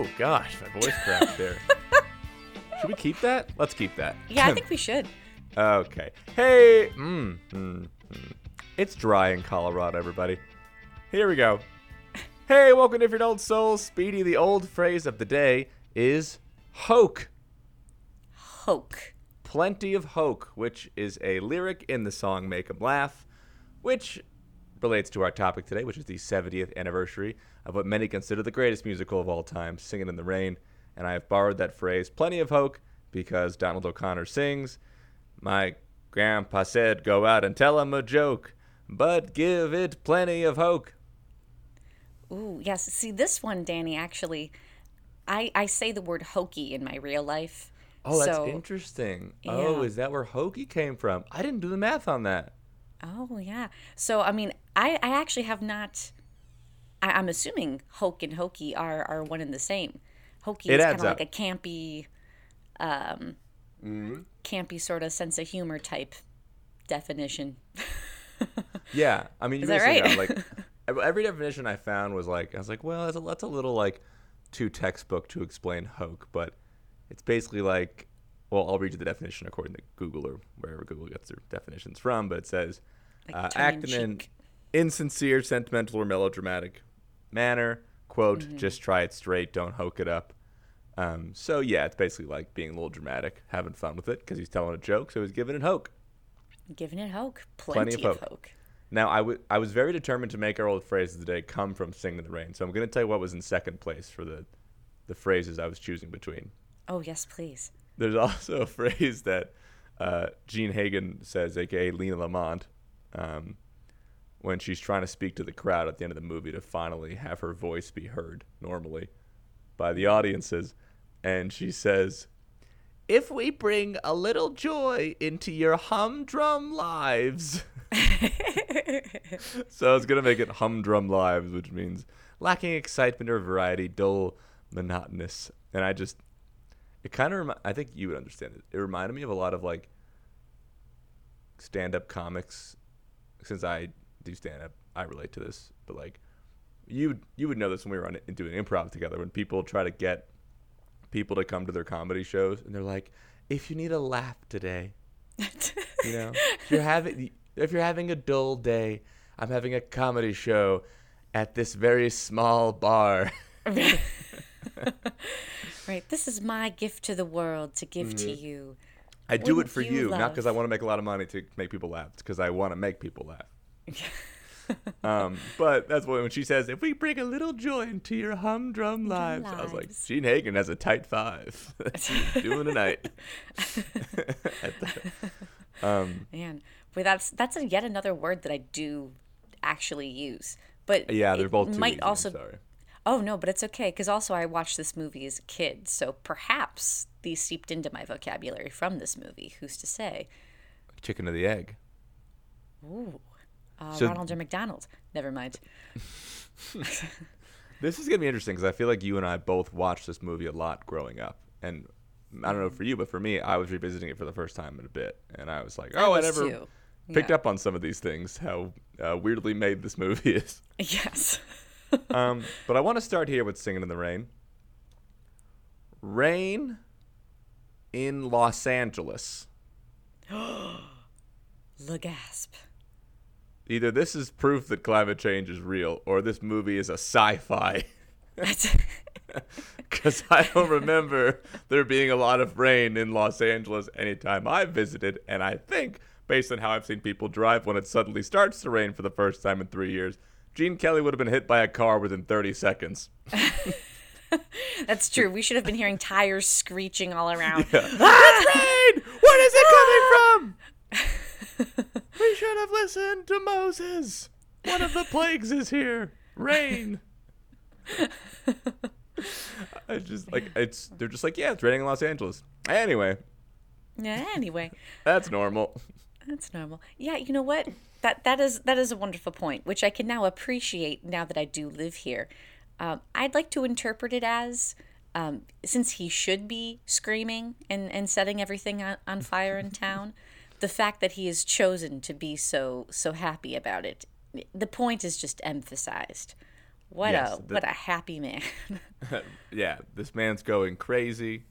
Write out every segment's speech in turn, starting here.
Oh gosh, my voice cracked there. Should we keep that? Let's keep that. Yeah, I think we should. Okay. Hey, mm, mm, mm. it's dry in Colorado, everybody. Here we go. Hey, welcome to Different Old Soul, Speedy, the old phrase of the day is hoke. Hoke. Plenty of hoke, which is a lyric in the song Make 'em Laugh, which relates to our topic today, which is the 70th anniversary of what many consider the greatest musical of all time, Singing in the Rain. And I have borrowed that phrase, plenty of hoke, because Donald O'Connor sings, My grandpa said, go out and tell him a joke, but give it plenty of hoke. Ooh, yes. See, this one, Danny, actually, I, I say the word hokey in my real life. Oh, that's So- interesting. Oh, is that where hokey came from? I didn't do the math on that. Oh, yeah. So, I mean, I, I actually have not. I, I'm assuming hoke and hokey are, are one and the same. Hokey It is kind of like a campy, um, Mm-hmm. campy sort of sense of humor type definition. Yeah, I mean, you Is that right? like every definition I found was like I was like, well, that's a, that's a little like too textbook to explain hoke, but it's basically like, well, I'll read you the definition according to Google or wherever Google gets their definitions from, but it says Like uh, in acting in cheek. insincere, sentimental, or melodramatic manner. Quote: Mm-hmm. Just try it straight, don't hoke it up. Um, so yeah, it's basically like being a little dramatic, having fun with it because he's telling a joke, so he's giving it hoke. Giving it hoke. Plenty Plenty, of of hoke. hoke. Now, I wa- I was very determined to make our old phrases today come from Sing in the Rain. So I'm going to tell you what was in second place for the, the phrases I was choosing between. Oh, yes, please. There's also a phrase that uh, Jean Hagen says, aka Lina Lamont, um, when she's trying to speak to the crowd at the end of the movie to finally have her voice be heard normally by the audiences. And she says, If we bring a little joy into your humdrum lives. so I was gonna make it humdrum lives, which means lacking excitement or variety, dull, monotonous. And I just, it kind of, remi- I think you would understand it. It reminded me of a lot of like stand-up comics. Since I do stand-up, I relate to this. But like, you you would know this when we were on, doing improv together. When people try to get people to come to their comedy shows, and they're like, "If you need a laugh today, you know, if you're having if you're having a dull day, I'm having a comedy show at this very small bar. Right. This is my gift to the world to give to mm-hmm. you. I do it Wouldn't for you you, not because I want to make a lot of money to make people laugh. It's because I want to make people laugh. um, but that's what when she says, "If we bring a little joy into your humdrum lives," I was like. Jean Hagen has a tight five. That's what doing tonight. The- um, Man, but that's that's a, yet another word that I do actually use. But yeah, they're both might easy, also. sorry. Oh no, but it's okay because also I watched this movie as a kid, so perhaps these seeped into my vocabulary from this movie. Who's to say? Chicken or the egg. Ooh, uh, So- Ronald or McDonald. Never mind. This is gonna be interesting because I feel like you and I both watched this movie a lot growing up, and I don't know for you, but for me, I was revisiting it for the first time in a bit, and I was like, "Oh, I, was never too. picked Yeah. up on some of these things. How uh, weirdly made this movie is." Yes. um, but I want to start here with "Singing in the Rain." Rain in Los Angeles. The gasp. Either this is proof that climate change is real, or this movie is a sci-fi. Because I don't remember there being a lot of rain in Los Angeles anytime I visited. And I think, based on how I've seen people drive when it suddenly starts to rain for the first time in three years, Gene Kelly would have been hit by a car within 30 seconds. That's true. We should have been hearing tires screeching all around. It's rain! Where is it coming from? We should have listened to Moses. One of the plagues is here. Rain. I just like it's they're just like, yeah, it's raining in Los Angeles. Anyway, Yeah, anyway, that's normal. that's normal. Yeah, you know what? That that is that is a wonderful point, which I can now appreciate now that I do live here. Um, I'd like to interpret it as um, since he should be screaming and, and setting everything on, on fire in town, the fact that he has chosen to be so so happy about it, the point is just emphasized. What Yes, a the- what a happy man. yeah, this man's going crazy.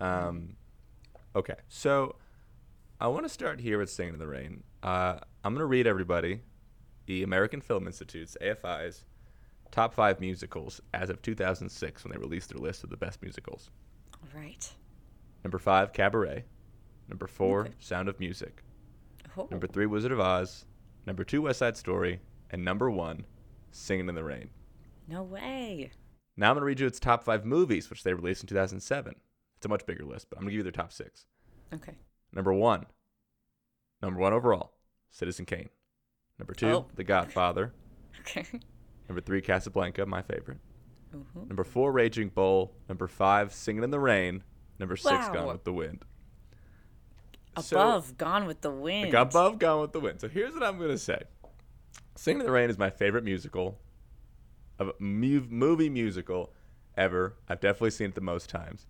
Um, okay, so I want to start here with Singing in the Rain. Uh, I'm going to read everybody the American Film Institute's AFI's top five musicals as of 2006 when they released their list of the best musicals. All right. Number five, Cabaret. Number four, Okay. Sound of Music. Oh, Number three, Wizard of Oz. Number two, West Side Story. And number one, Singing in the Rain. no way. Now I'm going to read you its top five movies, which they released in 2007. It's a much bigger list, but I'm going to give you their top six. Okay. Number one, number one overall, Citizen Kane. Number two, Oh. The Godfather. Okay. Number three, Casablanca, my favorite. Mhm. Number four, Raging Bull. Number five, Singing in the Rain. Number six, Wow. Gone with the Wind. So- Above, Gone with the Wind. Above Gone with the Wind. So here's what I'm going to say Singing in the Rain is my favorite musical, of movie musical ever. I've definitely seen it the most times.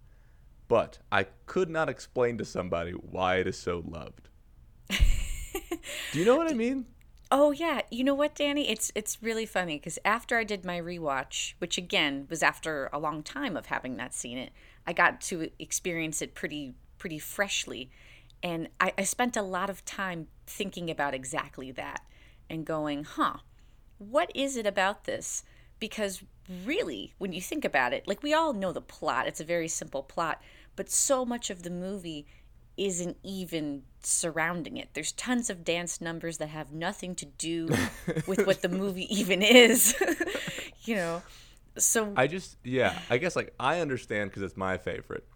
But I could not explain to somebody why it is so loved. Do you know what I mean? Oh yeah, you know what, Danny? It's it's really funny because after I did my rewatch, which again was after a long time of having not seen it, I got to experience it pretty pretty freshly, and I, I spent a lot of time thinking about exactly that and going, huh, what is it about this? Because really, when you think about it, like we all know the plot, it's a very simple plot, but so much of the movie isn't even surrounding it. There's tons of dance numbers that have nothing to do with what the movie even is. you know. So I just, yeah, I guess like I understand because it's my favorite.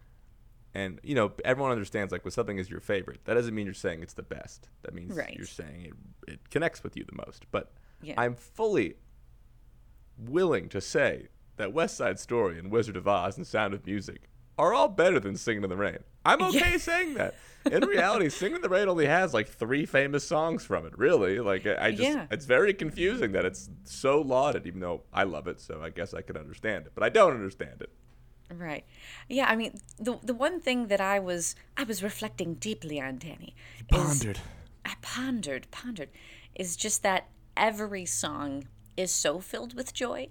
And, you know, everyone understands like when something is your favorite, that doesn't mean you're saying it's the best. That means Right. you're saying it, it connects with you the most. But Yeah. I'm fully willing to say that West Side Story and Wizard of Oz and Sound of Music are all better than Singing in the Rain. I'm okay saying that. In reality, Singing in the Rain only has like three famous songs from it. Really, like I I just, Yeah. it's very confusing that it's so lauded. Even though I love it, so I guess I can understand it, but I don't understand it. Right. Yeah, I mean the the one thing that I was I was reflecting deeply on Danny is pondered. I pondered, pondered, is just that every song is so filled with joy.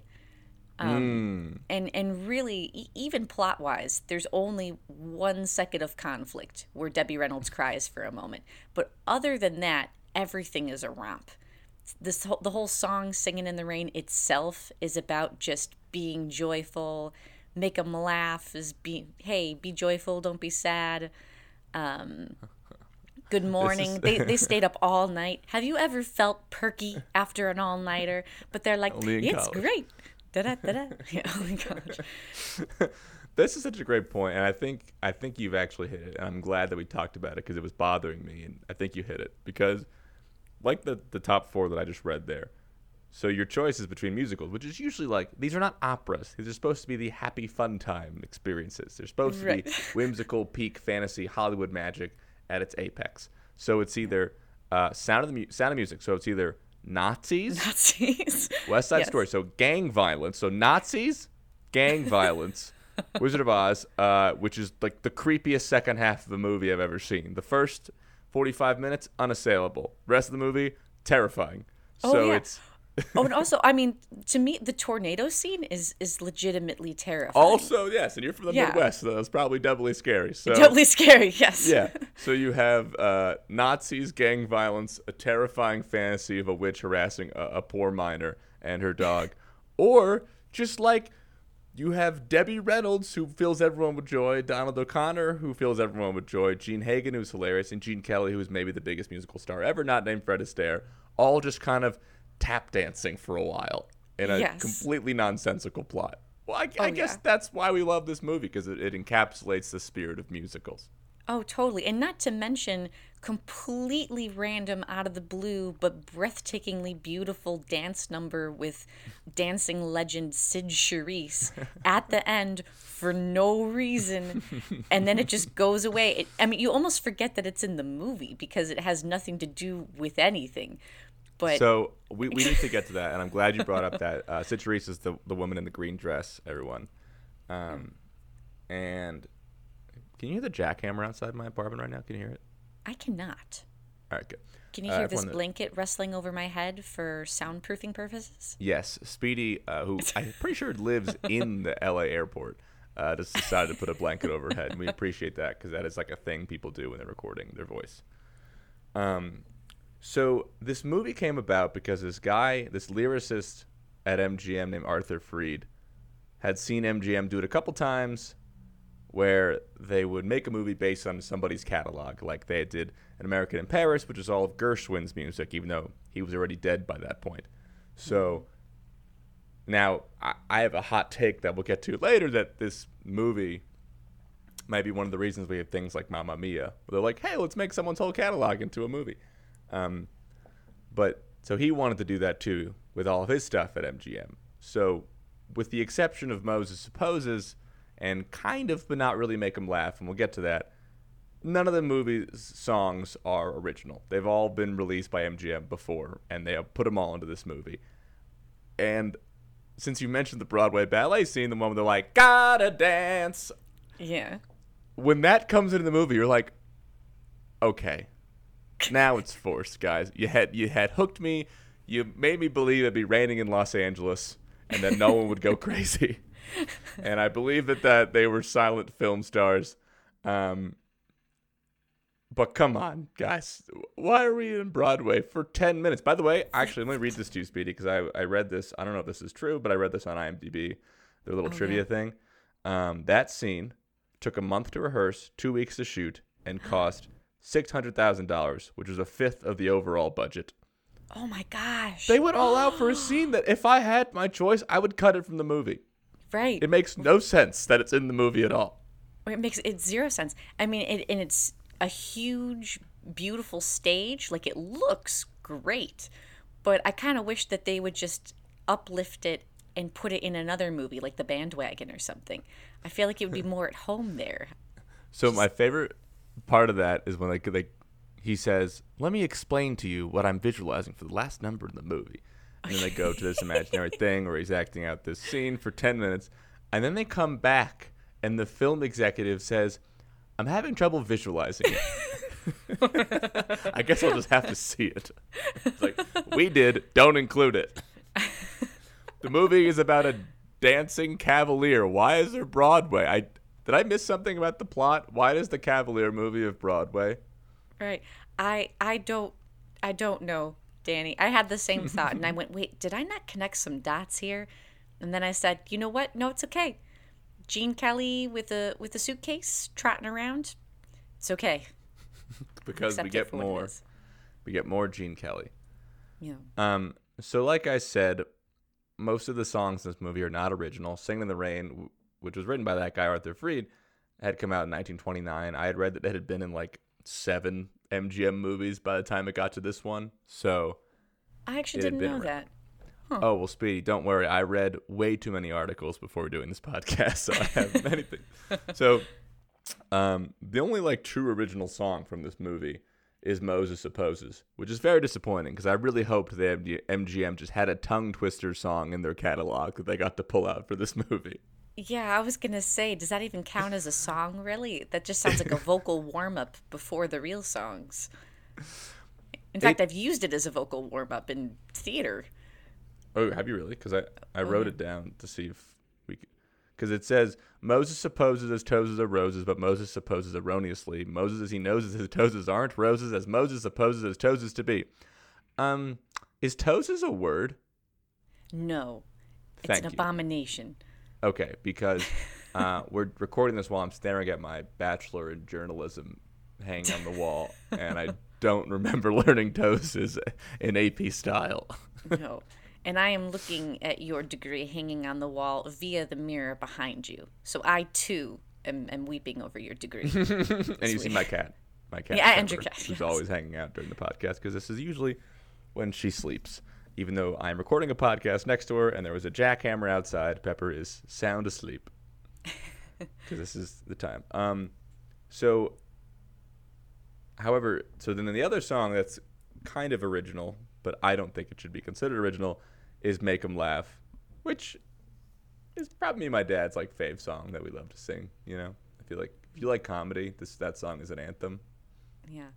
Um, and and really, e- even plot wise, there's only one second of conflict where Debbie Reynolds cries for a moment. But other than that, everything is a romp. This whole, the whole song "Singing in the Rain" itself is about just being joyful, make them laugh. Is be hey, be joyful, don't be sad. Um, Good morning. is- they they stayed up all night. Have you ever felt perky after an all nighter? But they're like, it's college." great. Da da da da. Yeah, oh my gosh. This is such a great point, and I think I think you've actually hit it. And I'm glad that we talked about it because it was bothering me, and I think you hit it because, like the the top four that I just read there. So your choice is between musicals, which is usually like these are not operas. These are supposed to be the happy fun time experiences. They're supposed to be whimsical, peak fantasy, Hollywood magic at its apex. So it's either uh, Sound of the mu- Sound of Music. So it's either Nazis. Nazis. West Side Yes. Story. So gang violence. So Nazis, gang violence. Wizard of Oz, uh, which is like the creepiest second half of a movie I've ever seen. The first 45 minutes, unassailable. Rest of the movie, terrifying. Oh, so yeah. it's oh, and also, I mean, to me, the tornado scene is is legitimately terrifying. also yes, and you're from the Yeah. Midwest, so that's probably doubly scary. So doubly scary. Yes. yeah. So you have uh, Nazis, gang violence, a terrifying fantasy of a witch harassing a, a poor minor and her dog, or just like you have Debbie Reynolds who fills everyone with joy, Donald O'Connor who fills everyone with joy, Jean Hagen who's hilarious, and Gene Kelly who is maybe the biggest musical star ever, not named Fred Astaire, all just kind of tap dancing for a while in a Yes. completely nonsensical plot. Well, I, I Oh, guess yeah. that's why we love this movie because it, it encapsulates the spirit of musicals. Oh, totally. And not to mention completely random out of the blue but breathtakingly beautiful dance number with dancing legend Cyd Charisse at the end for no reason and then it just goes away. It, I mean, you almost forget that it's in the movie because it has nothing to do with anything. But So we, we need to get to that, and I'm glad you brought up that. Uh, Charisse is the, the woman in the green dress, everyone. Um, and can you hear the jackhammer outside my apartment right now? Can you hear it? I cannot. All right, good. Can you Uh, hear this everyone that- blanket rustling over my head for soundproofing purposes? Yes, Speedy, uh, who I'm pretty sure lives in the LA airport, uh, just decided to put a blanket overhead. And we appreciate that because that is like a thing people do when they're recording their voice. Um, so this movie came about because this guy, this lyricist at MGM named Arthur Freed, had seen MGM do it a couple times where they would make a movie based on somebody's catalog, like they did An American in Paris, which is all of Gershwin's music, even though he was already dead by that point. So now I, have a hot take that we'll get to later that this movie might be one of the reasons we have things like Mamma Mia. Where they're like, hey, let's make someone's whole catalog into a movie. Um, but so he wanted to do that too with all of his stuff at MGM. So, with the exception of Moses Supposes and kind of, but not really make him laugh, and we'll get to that, none of the movie's songs are original. They've all been released by MGM before, and they have put them all into this movie. And since you mentioned the Broadway ballet scene, the one where they're like, gotta dance, Yeah. when that comes into the movie, you're like, okay, now it's forced, guys. You had you had hooked me. You made me believe it'd be raining in Los Angeles and that no one would go crazy. And I believe that that they were silent film stars. Um, but come on, guys, why are we in Broadway for ten minutes? By the way, actually, let me read this to you, Speedy, because I I read this. I don't know if this is true, but I read this on IMDb, their little Oh, trivia yeah. thing. Um, that scene took a month to rehearse, two weeks to shoot, and cost six hundred thousand dollars, which was a fifth of the overall budget. Oh my gosh. They went all out for a scene that, if I had my choice, I would cut it from the movie. right. It makes no sense that it's in the movie at all. It makes it zero sense. I mean, it, and it's a huge, beautiful stage. Like it looks great, but I kind of wish that they would just uplift it and put it in another movie, like The Bandwagon or something. I feel like it would be more at home there. So my favorite part of that is when like they, he says, "Let me explain to you what I'm visualizing for the last number in the movie," and then they go to this imaginary thing where he's acting out this scene for ten minutes, and then they come back, and the film executive says, "I'm having trouble visualizing it." I guess I'll just have to see it. It's like we did. Don't include it. The movie is about a dancing cavalier. Why is there Broadway? I did I miss something about the plot? Why does the Cavalier movie of Broadway? Right. I I don't I don't know, Danny. I had the same thought and I went, "Wait, did I not connect some dots here?" And then I said, "You know what? No, it's okay. Gene Kelly with a with a suitcase trotting around. It's okay. Because Accept we get for what it more. We get more Gene Kelly. Yeah. Um, so like I said, most of the songs in this movie are not original. "Singing in the Rain," which was written by that guy Arthur Freed, had come out in 1929. I had read that it had been in like seven MGM movies by the time it got to this one. So, I actually didn't know that. oh well, Speedy, don't worry. I read way too many articles before doing this podcast, so I have many things. So, um, the only like true original song from this movie is Moses Supposes, which is very disappointing because I really hoped that MG- MGM just had a tongue twister song in their catalog that they got to pull out for this movie. Yeah, I was gonna say, does that even count as a song? Really? That just sounds like a vocal warm up before the real songs. In fact, I've used it as a vocal warm up in theater. Oh, have you really? Because I, I wrote it down to see if we could. Because it says Moses supposes his toes are roses, but Moses supposes erroneously. Moses, as he knows, his toes aren't roses, as Moses supposes his toes to be. Um, is toes a word? No, it's Thank an you. abomination. Okay, because uh, we're recording this while I'm staring at my bachelor in journalism hanging on the wall, and I don't remember learning toes is in AP style. No. And I am looking at your degree hanging on the wall via the mirror behind you. So I too am, am weeping over your degree. and you see my cat, my cat, Yeah, and your cat, who's yes. always hanging out during the podcast because this is usually when she sleeps. Even though I'm recording a podcast next door and there was a jackhammer outside, Pepper is sound asleep because this is the time. Um, so, however, so then the other song that's kind of original, but I don't think it should be considered original, is "Make 'Em Laugh," which is probably my dad's like fave song that we love to sing. You know, I feel like if you like comedy, this that song is an anthem. yeah.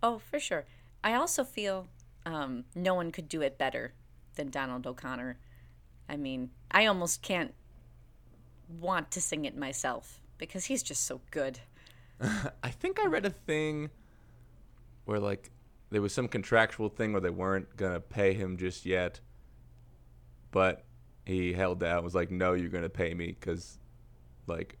Oh, for sure. I also feel um, no one could do it better than Donald O'Connor. I mean, I almost can't want to sing it myself because he's just so good. I think I read a thing where like there was some contractual thing where they weren't gonna pay him just yet, but he held out. Was like, no, you're gonna pay me because like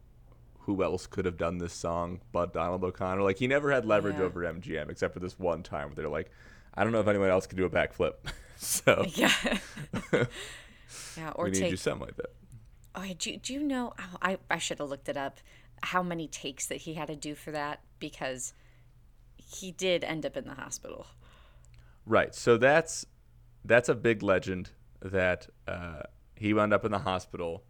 who else could have done this song but Donald O'Connor? Like he never had leverage Yeah. over MGM except for this one time where they're like, I don't know if anyone else can do a backflip, so Yeah. yeah, or we need take you something like that. Oh, do, do you know? Oh, I, I should have looked it up. How many takes that he had to do for that? Because he did end up in the hospital. Right. So that's that's a big legend that uh, he wound up in the hospital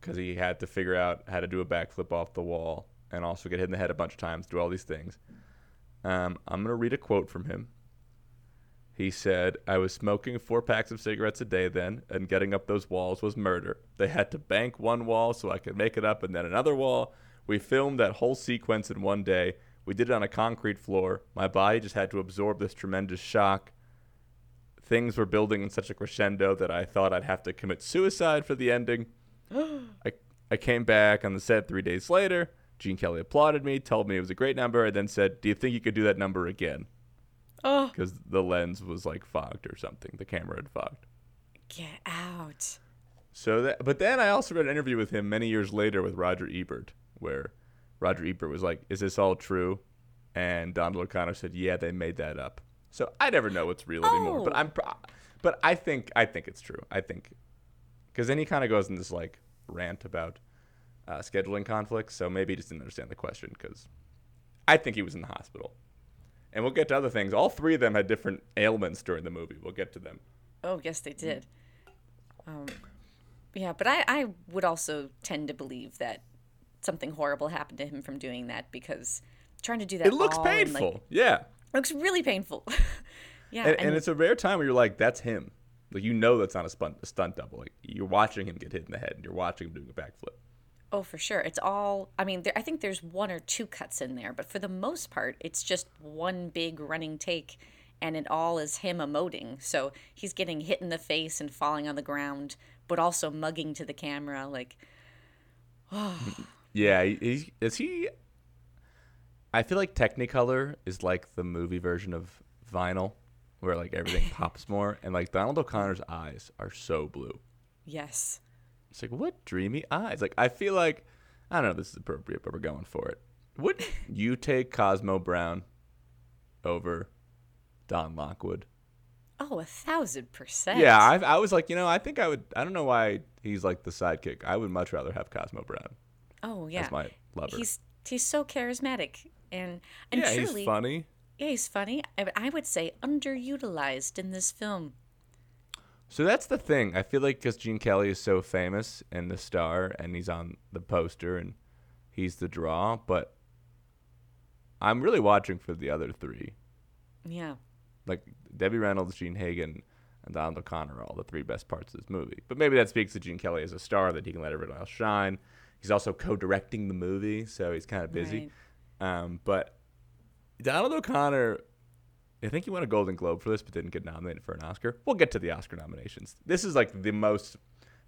because he had to figure out how to do a backflip off the wall and also get hit in the head a bunch of times, do all these things. Um, I'm gonna read a quote from him. He said, "I was smoking four packs of cigarettes a day then, and getting up those walls was murder. They had to bank one wall so I could make it up, and then another wall. We filmed that whole sequence in one day. We did it on a concrete floor. My body just had to absorb this tremendous shock. Things were building in such a crescendo that I thought I'd have to commit suicide for the ending. I, I came back on the set three days later. Gene Kelly applauded me, told me it was a great number, and then said, Do you think you could do that number again? Oh, Because the lens was like fogged or something. The camera had fogged. get out. So that, but then I also read an interview with him many years later with Roger Ebert, where Roger Ebert was like, "Is this all true?" And Donald O'Connor said, "Yeah, they made that up." So I never know what's real anymore. But Oh. I'm, but I think I think it's true. I think because then he kind of goes in this like rant about uh, scheduling conflicts. So maybe he just didn't understand the question because I think he was in the hospital. And we'll get to other things. All three of them had different ailments during the movie. We'll get to them. Oh, yes, they did. Um, yeah, but I, I would also tend to believe that something horrible happened to him from doing that because trying to do that It looks painful. like, yeah. looks really painful. yeah, and, and it's a rare time where you're like, that's him. Like you know that's not a stunt, a stunt double. Like you're watching him get hit in the head, and you're watching him doing a backflip. Oh, for sure. It's all. I mean, there, I think there's one or two cuts in there, but for the most part, it's just one big running take, and it all is him emoting. So he's getting hit in the face and falling on the ground, but also mugging to the camera. Like, Yeah, he, he, is he? I feel like Technicolor is like the movie version of vinyl, where like everything pops more, and like Donald O'Connor's eyes are so blue. yes, It's like what dreamy eyes. Like I feel like I don't know if this is appropriate, but we're going for it. Would you take Cosmo Brown over Don Lockwood? oh, a thousand percent. Yeah, I, I was like, you know, I think I would. I don't know why he's like the sidekick. I would much rather have Cosmo Brown oh yeah. as my lover. He's he's so charismatic and and yeah, truly, he's funny. yeah, he's funny. I, I would say underutilized in this film. So that's the thing. I feel like because Gene Kelly is so famous and the star, and he's on the poster, and he's the draw. But I'm really watching for the other three, Yeah. like Debbie Reynolds, Jean Hagen, and Donald O'Connor, are all the three best parts of this movie. But maybe that speaks to Gene Kelly as a star that he can let everyone else shine. He's also co-directing the movie, so he's kind of busy. Um, but Donald O'Connor, I think he won a Golden Globe for this, but didn't get nominated for an Oscar. We'll get to the Oscar nominations. This is like the most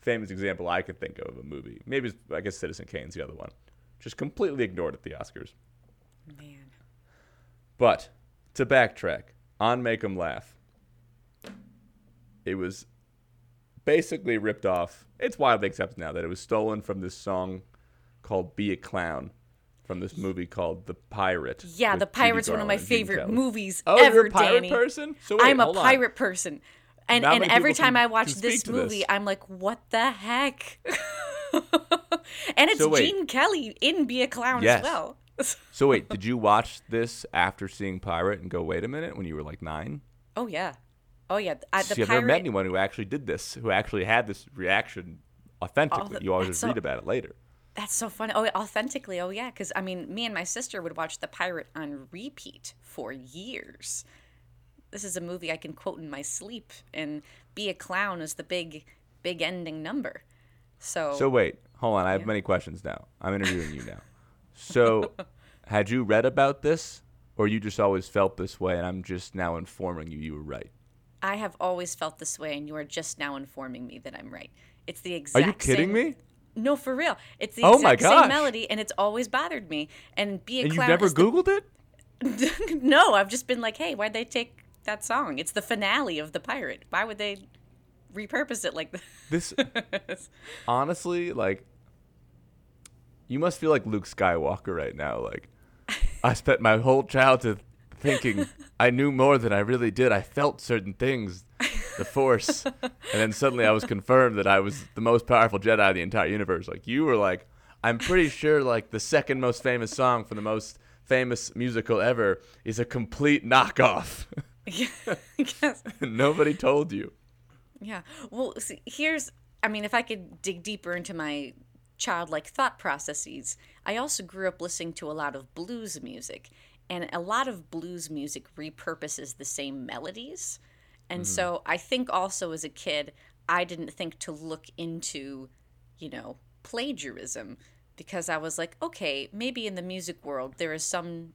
famous example I could think of of a movie. Maybe it's, I guess Citizen Kane's the other one. Just completely ignored at the Oscars. Man. But to backtrack on Make 'em Laugh, it was basically ripped off. It's widely accepted now that it was stolen from this song called "Be a Clown" from this movie called The Pirate. Yeah, The Pirate's one of my Garland and Gene favorite movies Oh, ever, you're a pirate Danny. person? So wait, I'm a hold on. pirate person. And Not and every time can- I watch this movie, this. I'm like, what the heck? and it's So wait. Gene Kelly in Be a Clown Yes. as well. So wait, did you watch this after seeing Pirate and go, wait a minute, when you were like nine? oh yeah. Oh yeah. I, the uh, See, I've never met anyone who actually did this, who actually had this reaction authentically. that- you always just so- read about it later. That's so funny. Oh, authentically. Oh, yeah. Because I mean, me and my sister would watch The Pirate on repeat for years. This is a movie I can quote in my sleep, and "Be a Clown" is the big, big ending number. So, So wait, hold on. I have many questions now. I'm interviewing you now. So, had you read about this, or you just always felt this way, and I'm just now informing you you were right. I have always felt this way, and you are just now informing me that I'm right. It's the exact. Are you kidding same, me? No, for real. It's the Oh exact same melody, and it's always bothered me. And be a And you clown. never is the- Googled it? no, I've just been like, hey, why'd they take that song? It's the finale of the pirate. Why would they repurpose it like This this? honestly, like, you must feel like Luke Skywalker right now. Like, I spent my whole childhood thinking I knew more than I really did. I felt certain things, the Force, and then suddenly I was confirmed that I was the most powerful Jedi in the entire universe. Like, you were like, I'm pretty sure like the second most famous song from the most famous musical ever is a complete knockoff. yes. Nobody told you. Yeah. Well, see, here's, I mean, if I could dig deeper into my childlike thought processes, I also grew up listening to a lot of blues music, and a lot of blues music repurposes the same melodies. And mm-hmm. so I think also as a kid, I didn't think to look into, you know, plagiarism because I was like, okay, maybe in the music world there is some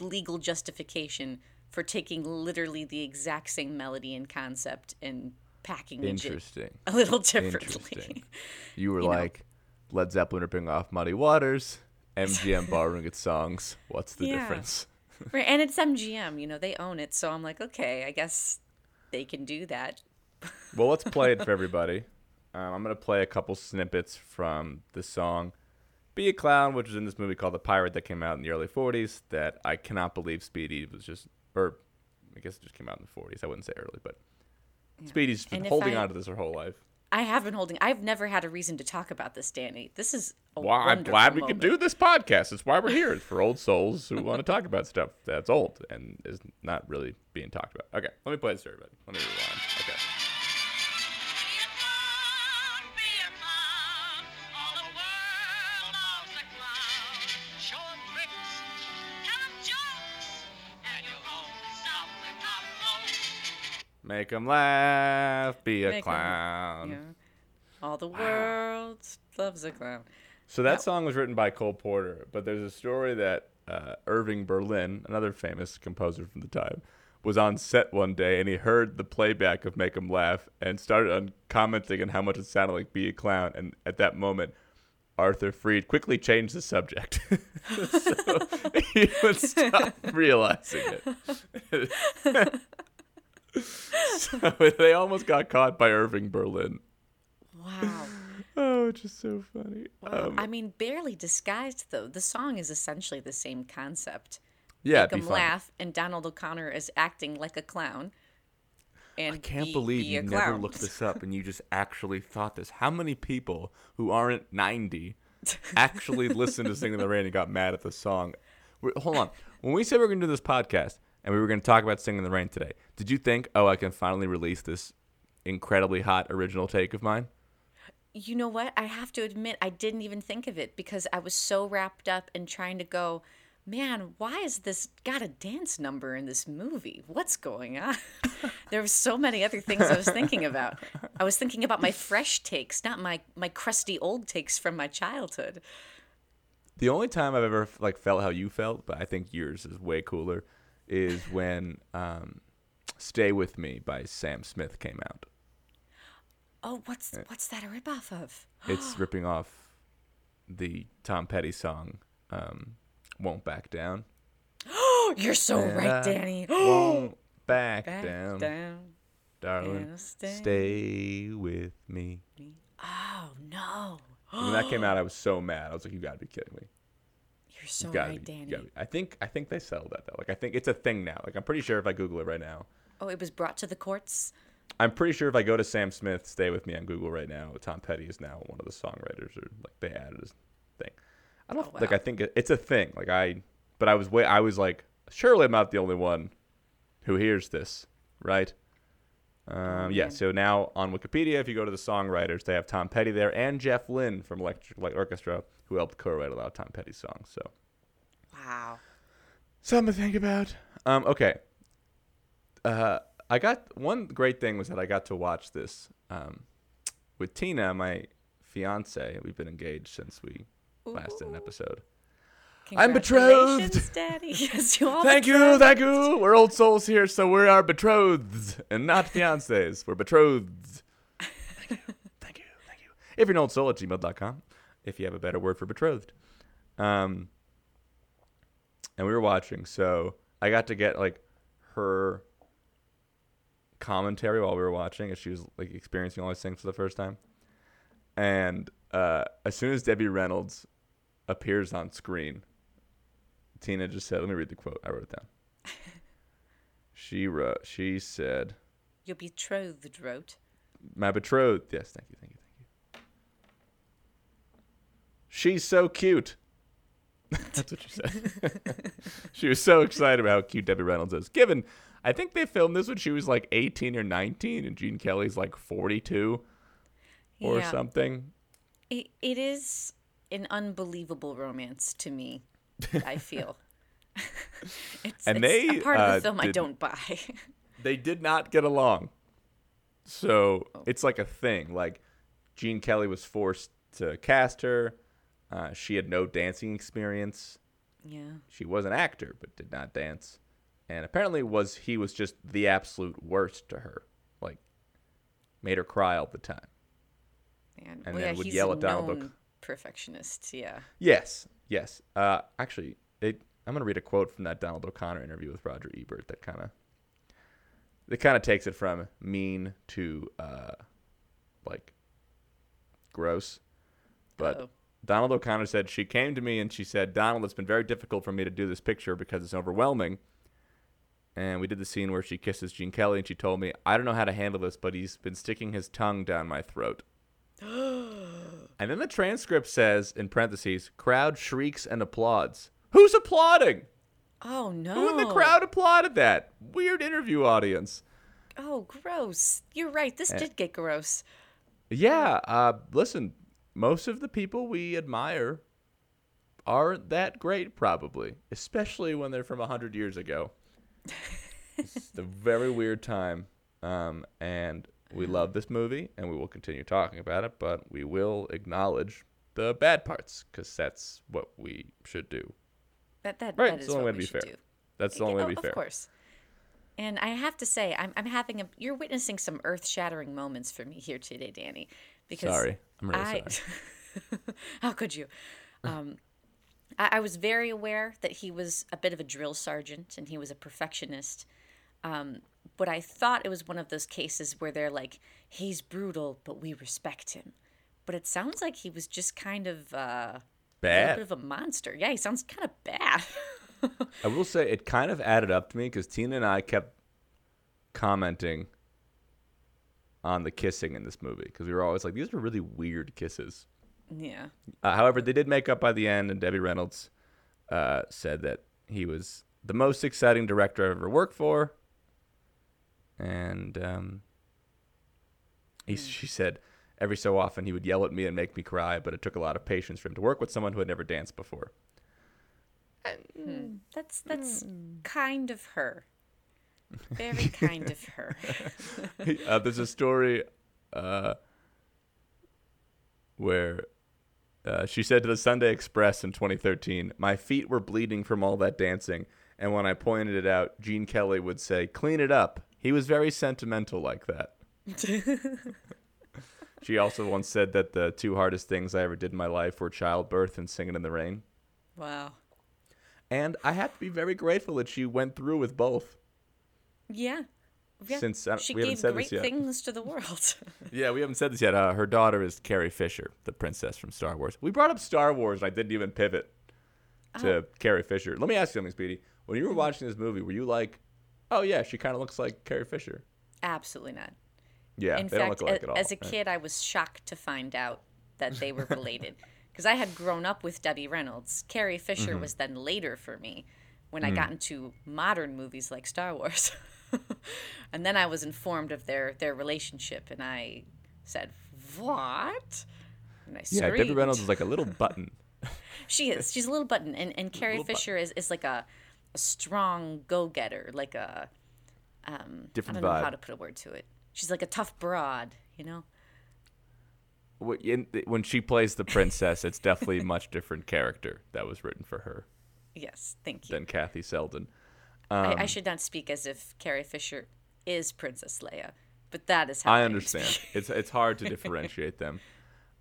legal justification for taking literally the exact same melody and concept and packaging it a little differently. Interesting. You were You know. like Led Zeppelin ripping off Muddy Waters, MGM borrowing its songs. What's the Yeah. difference? right, and it's MGM, you know, they own it, so I'm like, okay, I guess they can do that. Well, let's play it for everybody. Um, I'm gonna play a couple snippets from the song "Be a Clown," which was in this movie called The Pirate that came out in the early '40s. That I cannot believe Speedy was just, or I guess it just came out in the '40s. I wouldn't say early, but Speedy's been And holding I- on to this her whole life. I have been holding. I've never had a reason to talk about this, Danny. This is a Well, I'm glad we moment. could do this podcast. It's why we're here. It's for old souls who want to talk about stuff that's old and is not really being talked about. Okay, let me play the story, everybody. Let me rewind. Make 'em laugh, be a Make 'em-. Yeah. All the world loves a clown. So that song was written by Cole Porter, but there's a story that uh, Irving Berlin, another famous composer from the time, was on set one day and he heard the playback of Make 'em Laugh and started on commenting on how much it sounded like Be a Clown. And at that moment, Arthur Freed quickly changed the subject. so he would stop realizing it. so they almost got caught by Irving Berlin. Wow. Oh, it's just so funny. Um, I mean, barely disguised though. The song is essentially the same concept. yeah, Make him laugh, and Donald O'Connor is acting like a clown. And I can't be- believe be you never clown. looked this up and you just actually thought this. How many people who aren't 90 actually listened to Singing in the Rain and got mad at the song? We're, hold on. When we said we're going to do this podcast and we were going to talk about Singing in the Rain today, did you think, oh, I can finally release this incredibly hot original take of mine? You know what? I have to admit, I didn't even think of it because I was so wrapped up in trying to go, man, why is this got a dance number in this movie? What's going on? there were so many other things I was thinking about. I was thinking about my fresh takes, not my my crusty old takes from my childhood. The only time I've ever like felt how you felt, but I think yours is way cooler, is when um, "Stay with Me" by Sam Smith came out. Oh, what's what's that a ripoff of? It's ripping off the Tom Petty song um, "Won't Back Down." Oh, you're so right, I Danny. Won't back, Back down, down. darling. Stay. Stay with me. Oh no. When that came out, I was so mad. I was like, "You gotta be kidding me!" You're so You right, Danny. gotta I think I think they settled that though. Like I think it's a thing now. Like I'm pretty sure if I Google it right now, Oh, it was brought to the courts. I'm pretty sure if I go to Sam Smith, stay with me on Google right now, Tom Petty is now one of the songwriters, or like they added his thing. I don't Oh, like. I think it, it's a thing. Like I, but I was way. I was like, surely I'm not the only one who hears this, right? Um, yeah. So now on Wikipedia, if you go to the songwriters, they have Tom Petty there and Jeff Lynne from Electric Light Orchestra, who helped co-write a lot of Tom Petty songs. So Wow. Something to think about. Um, okay. Uh, I got one great thing was that I got to watch this um, with Tina, my fiance. We've been engaged since we last did an episode. I'm betrothed. Daddy. Yes, you all. Thank you, thank you. We're old souls here, so we are betrothed and not fiancés. We're betrothed. Thank you, thank you, thank you. If you're an old soul at gmail.com, if you have a better word for betrothed. Um, and we were watching, so I got to get like her commentary while we were watching as she was like experiencing all these things for the first time. And uh, as soon as Debbie Reynolds appears on screen, Tina just said, "Let me read the quote. I wrote it down." she wrote. She said, Your betrothed wrote. "My betrothed." Yes, thank you, thank you, thank you. She's so cute. That's what she said. she was so excited about how cute Debbie Reynolds is. Given, I think they filmed this when she was like 18 or 19, and Gene Kelly's like 42 or Yeah. something. It, it is an unbelievable romance to me. I feel. it's, And it's they, a part of uh, the film I did- don't buy. they did not get along. So it's like a thing. Like Gene Kelly was forced to cast her. Uh, she had no dancing experience. yeah. She was an actor, but did not dance. And apparently was he was just the absolute worst to her. Like made her cry all the time. And, And well, then yeah, would yell at Donald Duck. perfectionist. Yeah. Yes, yes. Uh, actually, it, I'm gonna read a quote from that Donald O'Connor interview with Roger Ebert that kind of that kind of takes it from mean to uh, like gross. But Uh-oh. Donald O'Connor said she came to me and she said, "Donald, it's been very difficult for me to do this picture because it's overwhelming." And we did the scene where she kisses Gene Kelly, and she told me, "I don't know how to handle this, but he's been sticking his tongue down my throat." And then the transcript says, in parentheses, "Crowd shrieks and applauds." Who's applauding? Oh no. Who in the crowd applauded that? Weird interview audience. Oh, gross. You're right. Eh. This did get gross. Yeah, uh, listen, most of the people we admire aren't that great, probably, especially when they're from 100 years ago. it's a very weird time. Um, and we love this movie, and we will continue talking about it, but we will acknowledge the bad parts because that's what we should do. That that, Right, that is the only way to be fair. do. That's the only way to be oh, fair. Of course. And I have to say, I'm, I'm having a. You're witnessing some earth-shattering moments for me here today, Danny. Because Sorry. I'm really I, sorry. how could you? Um, I, I was very aware that he was a bit of a drill sergeant and he was a perfectionist. Um, but I thought it was one of those cases where they're like, he's brutal, but we respect him. But it sounds like he was just kind of uh, a little Bad. bit of a monster. Yeah, he sounds kind of bad. I will say it kind of added up to me because Tina and I kept commenting on the kissing in this movie because we were always like, these are really weird kisses. yeah. Uh, however, they did make up by the end, and Debbie Reynolds uh, said that he was the most exciting director I've ever worked for. And um, he, she said every so often he would yell at me and make me cry, but it took a lot of patience for him to work with someone who had never danced before. That's that's Mm. kind of her. Very kind of her. uh, there's a story uh, where uh, she said to the Sunday Express in 2013, "My feet were bleeding from all that dancing, and when I pointed it out, Gene Kelly would say, "Clean it up." He was very sentimental like that." she also once said that the two hardest things I ever did in my life were childbirth and singing in the rain. Wow. And I have to be very grateful that she went through with both. Yeah. yeah. Since, she gave said great this yet. things to the world. Yeah, we haven't said this yet. Uh, her daughter is Carrie Fisher, the princess from Star Wars. We brought up Star Wars, and I didn't even pivot to Oh. Carrie Fisher. Let me ask you something, Speedy. When you were watching this movie, were you like, "Oh yeah, she kind of looks like Carrie Fisher"? Absolutely not. Yeah, In they don't fact, look alike a- at all. as a kid, I was shocked to find out that they were related because I had grown up with Debbie Reynolds. Carrie Fisher Mm-hmm. was then later for me when I Mm. got into modern movies like Star Wars. and then I was informed of their their relationship, and I said, "What?" And I screamed. yeah, Debbie. Reynolds is like a little button. She is. She's a little button, and and Carrie button. Fisher is, is like a, a strong go getter, like a Different I don't know how to put a word to it. She's like a tough broad, you know. When she plays the princess, it's definitely a much different character that was written for her. Yes, thank you. than Kathy Selden. I, Um, I should not speak as if Carrie Fisher is Princess Leia, but that is how I I understand. it's it's hard to differentiate them.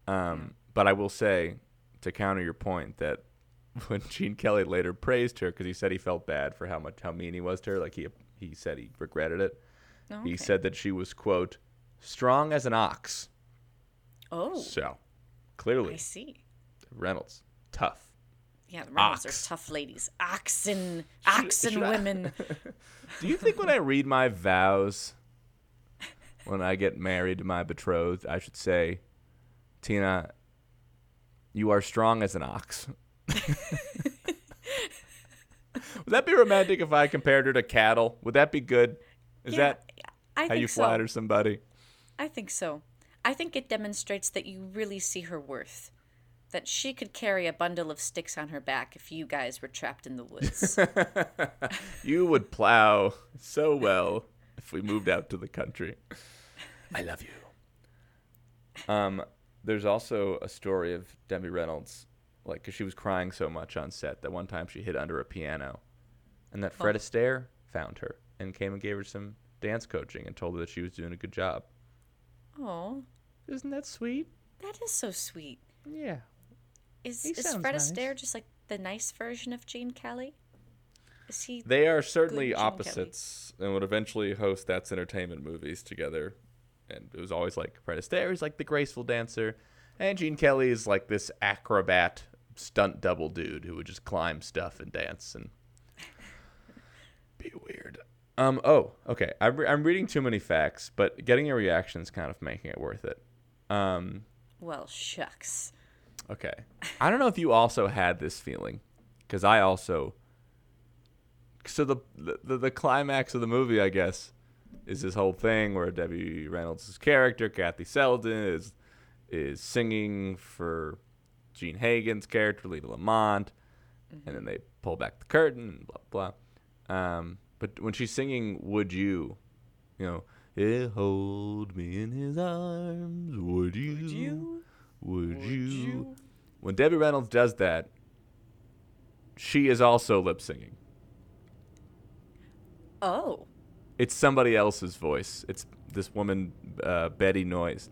Um, but I will say, to counter your point, that when Gene Kelly later praised her because he said he felt bad for how much how mean he was to her, like he he said he regretted it. Oh, He said that she was quote strong as an ox. "Oh, So clearly, I see." Reynolds tough. Yeah, the Reynolds Ox. are tough ladies, oxen, oxen should I- women. Do you think when I read my vows, when I get married to my betrothed, I should say, Tina, you are strong as an ox? Would that be romantic if I compared her to cattle? Would that be good? Is Yeah, that I how you so. flatter somebody? I think so. I think it demonstrates that you really see her worth. That she could carry a bundle of sticks on her back if you guys were trapped in the woods. You would plow so well if we moved out to the country. I love you. Um, there's also a story of Debbie Reynolds, like, cause she was crying so much on set that one time she hid under a piano, and that Fred Astaire found her and came and gave her some dance coaching and told her that she was doing a good job. oh, Isn't that sweet? that is so sweet. Yeah. Is He is Fred nice. Astaire just like the nice version of Gene Kelly? Is he? They are certainly opposites and would eventually host That's Entertainment movies together. And it was always like Fred Astaire is like the graceful dancer, and Gene Kelly is like this acrobat stunt double dude who would just climb stuff and dance and be weird. Um. Oh. Okay. I'm, re- I'm reading too many facts, but getting your reaction is kind of making it worth it. Um. Well, shucks. Okay. I don't know if you also had this feeling, because I also. So the, the the climax of the movie, I guess, is this whole thing where Debbie Reynolds' character, Kathy Selden, is is singing for Jean Hagen's character, Lina Lamont, and then they pull back the curtain, and blah blah. Um, but when she's singing "Would You," you know, "Yeah, hold me in his arms, would you? Would you? Would, you? When Debbie Reynolds does that, she is also lip singing. Oh, It's somebody else's voice. It's this woman, uh, Betty Noyes.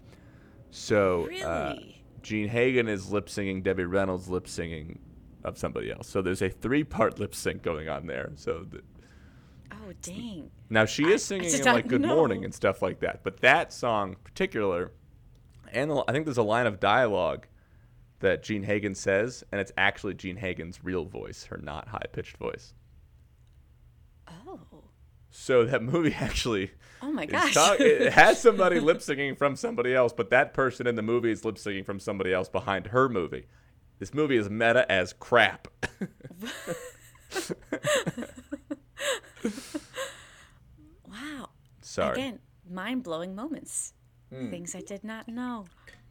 So uh, really? Jean Hagen is lip singing, Debbie Reynolds lip singing of somebody else. So there's a three part lip sync going on there. So th- oh, dang. now she is singing in like Good know. Morning and stuff like that. But that song, in particular, and the- I think there's a line of dialogue that Jean Hagen says, and it's actually Jean Hagen's real voice, her not high pitched voice. Oh. So that movie actually Oh my gosh. talk- it has somebody lip syncing from somebody else, but that person in the movie is lip syncing from somebody else behind her movie. This movie is meta as crap. wow. Sorry. Again, mind blowing moments. Hmm. Things I did not know.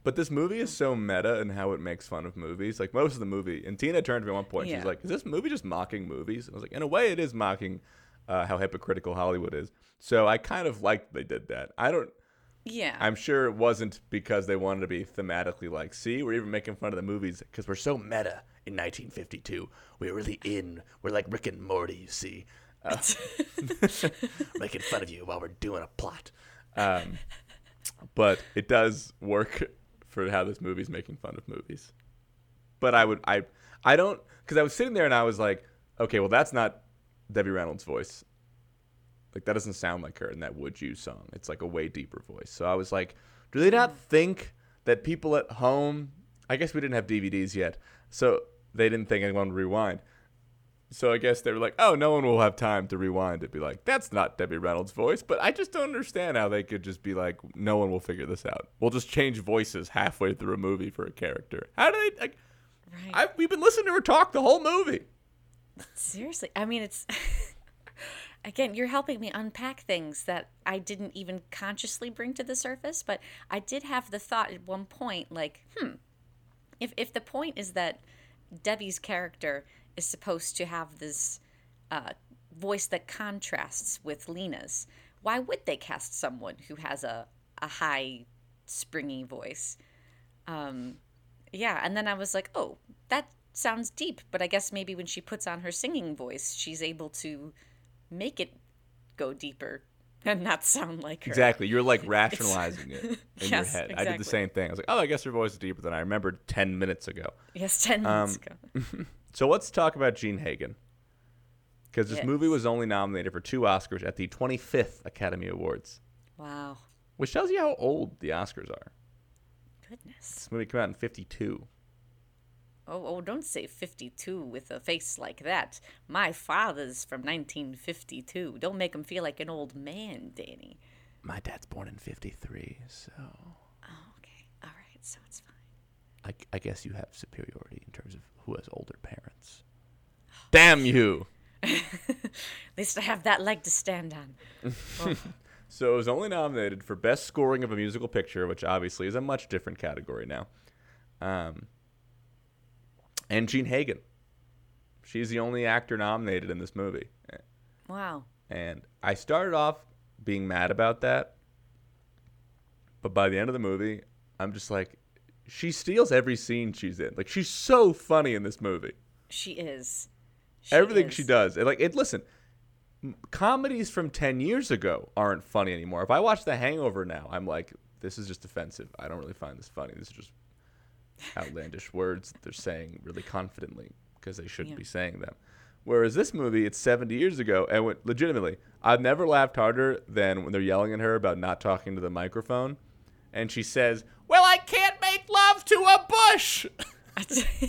But this movie is so meta in how it makes fun of movies. Like most of the movie, and Tina turned to me at one point. Yeah. She's like, "Is this movie just mocking movies?" And I was like, "In a way, it is mocking uh, how hypocritical Hollywood is." So I kind of liked they did that. I don't. Yeah. I'm sure it wasn't because they wanted to be thematically like, "See, we're even making fun of the movies because we're so meta." In 1952, we're really in. We're like Rick and Morty, you see, uh, making fun of you while we're doing a plot. Um, but it does work for how this movie's making fun of movies. But I would I I don't because I was sitting there and I was like, okay, well that's not Debbie Reynolds' voice. Like that doesn't sound like her in that "Would You" song. It's like a way deeper voice. So I was like, do they not think that people at home? I guess we didn't have DVDs yet, so they didn't think anyone would rewind. So I guess they were like, oh, no one will have time to rewind it. Be like, that's not Debbie Reynolds' voice. But I just don't understand how they could just be like, no one will figure this out. We'll just change voices halfway through a movie for a character. How do they? Like, right. I, we've been listening to her talk the whole movie. Seriously. I mean, it's. Again, you're helping me unpack things that I didn't even consciously bring to the surface, but I did have the thought at one point, like, hmm, if if the point is that Debbie's character is supposed to have this uh, voice that contrasts with Lina's, why would they cast someone who has a a high, springy voice? Um, yeah, and then I was like, oh, that sounds deep, but I guess maybe when she puts on her singing voice, she's able to make it go deeper and not sound like her. Exactly. You're like rationalizing it in your Yes, head. I did the same thing. I was like, oh, I guess her voice is deeper than I remembered 10 minutes ago. Yes, 10 Um, minutes ago. So let's talk about Jean Hagen. Because this Yes. movie was only nominated for two Oscars at the 25th Academy Awards, Wow. which tells you how old the Oscars are. Goodness. This movie came out in 52. Oh, oh, don't say 52 with a face like that. My father's from 1952. Don't make him feel like an old man, Danny. My dad's born in 53, so Oh, okay. All right, so it's fine. I, I guess you have superiority in terms of who has older parents. Damn you! At least I have that leg to stand on. So it was only nominated for Best Scoring of a Musical Picture, which obviously is a much different category now. Um, and Jean Hagen. She's the only actor nominated in this movie. Wow. And I started off being mad about that. But by the end of the movie, I'm just like, she steals every scene she's in. Like, she's so funny in this movie. She is. She Everything she does. And like, it, listen, comedies from 10 years ago aren't funny anymore. If I watch The Hangover now, I'm like, this is just offensive. I don't really find this funny. This is just outlandish words that they're saying really confidently because they shouldn't Yeah. be saying them. Whereas this movie, it's 70 years ago, and when, legitimately, I've never laughed harder than when they're yelling at her about not talking to the microphone, and she says, "Well, I can't make love to a bush."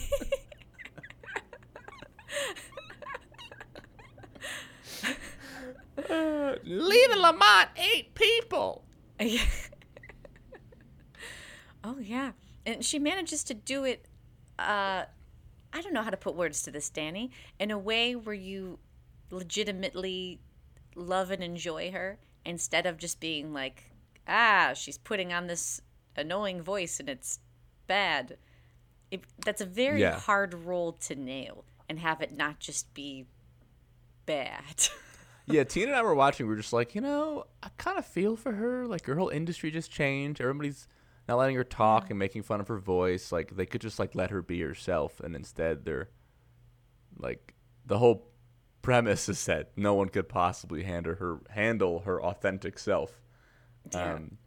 Uh, Lamont ate people. oh yeah, and she manages to do it. Uh, I don't know how to put words to this, Danny. In a way where you legitimately love and enjoy her instead of just being like, ah, she's putting on this annoying voice and it's bad. It, that's a very Yeah. hard role to nail and have it not just be bad. Yeah, Tina and I were watching. We were just like, you know, I kind of feel for her. Like her whole industry just changed. Everybody's not letting her talk and making fun of her voice. Like they could just like let her be herself, and instead they're like the whole premise is that no one could possibly handle her handle her authentic self. Yeah. Um,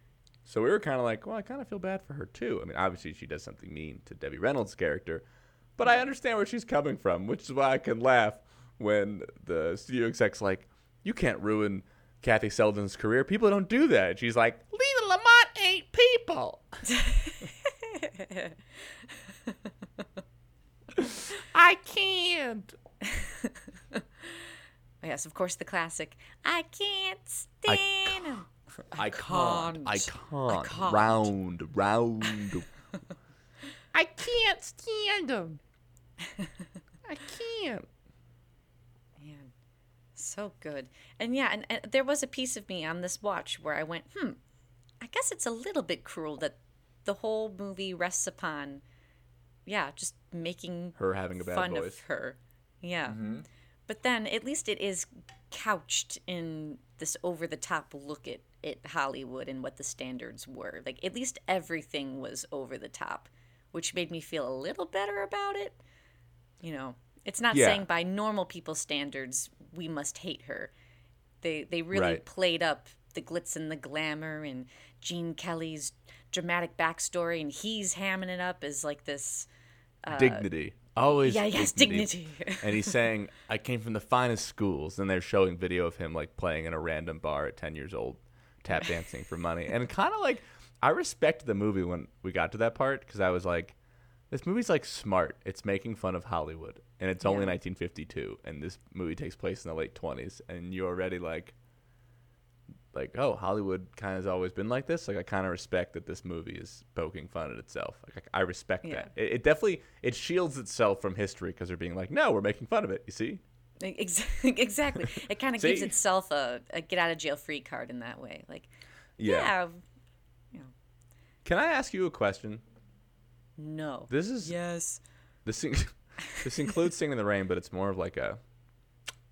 so we were kind of like, well, I kind of feel bad for her too. I mean, obviously she does something mean to Debbie Reynolds' character, but I understand where she's coming from, which is why I can laugh when the studio exec's like, "You can't ruin Kathy Selden's career. People don't do that." And she's like, "Lina Lamont ain't people." I can't. yes, of course, the classic. I can't stand him. I can't. I can't. can't. can't. Round, round. I can't stand him. I can't. Man, so good. And yeah, and, and there was a piece of me on this watch where I went, hmm, I guess it's a little bit cruel that the whole movie rests upon, yeah, just making Her having a bad fun voice. of her. Yeah. Mm-hmm. But then at least it is couched in this over the top look at, at Hollywood and what the standards were. Like, at least everything was over the top, which made me feel a little better about it. You know, it's not Yeah. saying by normal people's standards we must hate her. They they really Right. played up the glitz and the glamour and Gene Kelly's dramatic backstory, and he's hamming it up as like this. Uh, dignity. Always. Yeah, yes, dignity. and he's saying, I came from the finest schools. And they're showing video of him like playing in a random bar at 10 years old, tap dancing for money. And kind of like, I respected the movie when we got to that part because I was like, this movie's like smart. It's making fun of Hollywood. And it's only Yeah. 1952. And this movie takes place in the late 20s. And you're already like, like, oh, Hollywood kind of has always been like this. Like, I kind of respect that this movie is poking fun at itself. Like, I I respect Yeah. that. It, it definitely it shields itself from history because they're being like, no, we're making fun of it. You see? Exactly. It kind of gives itself a, a get out of jail free card in that way. Like, Yeah. yeah, Can I ask you a question? no. This is yes. this in- this includes singing in the rain, but it's more of like a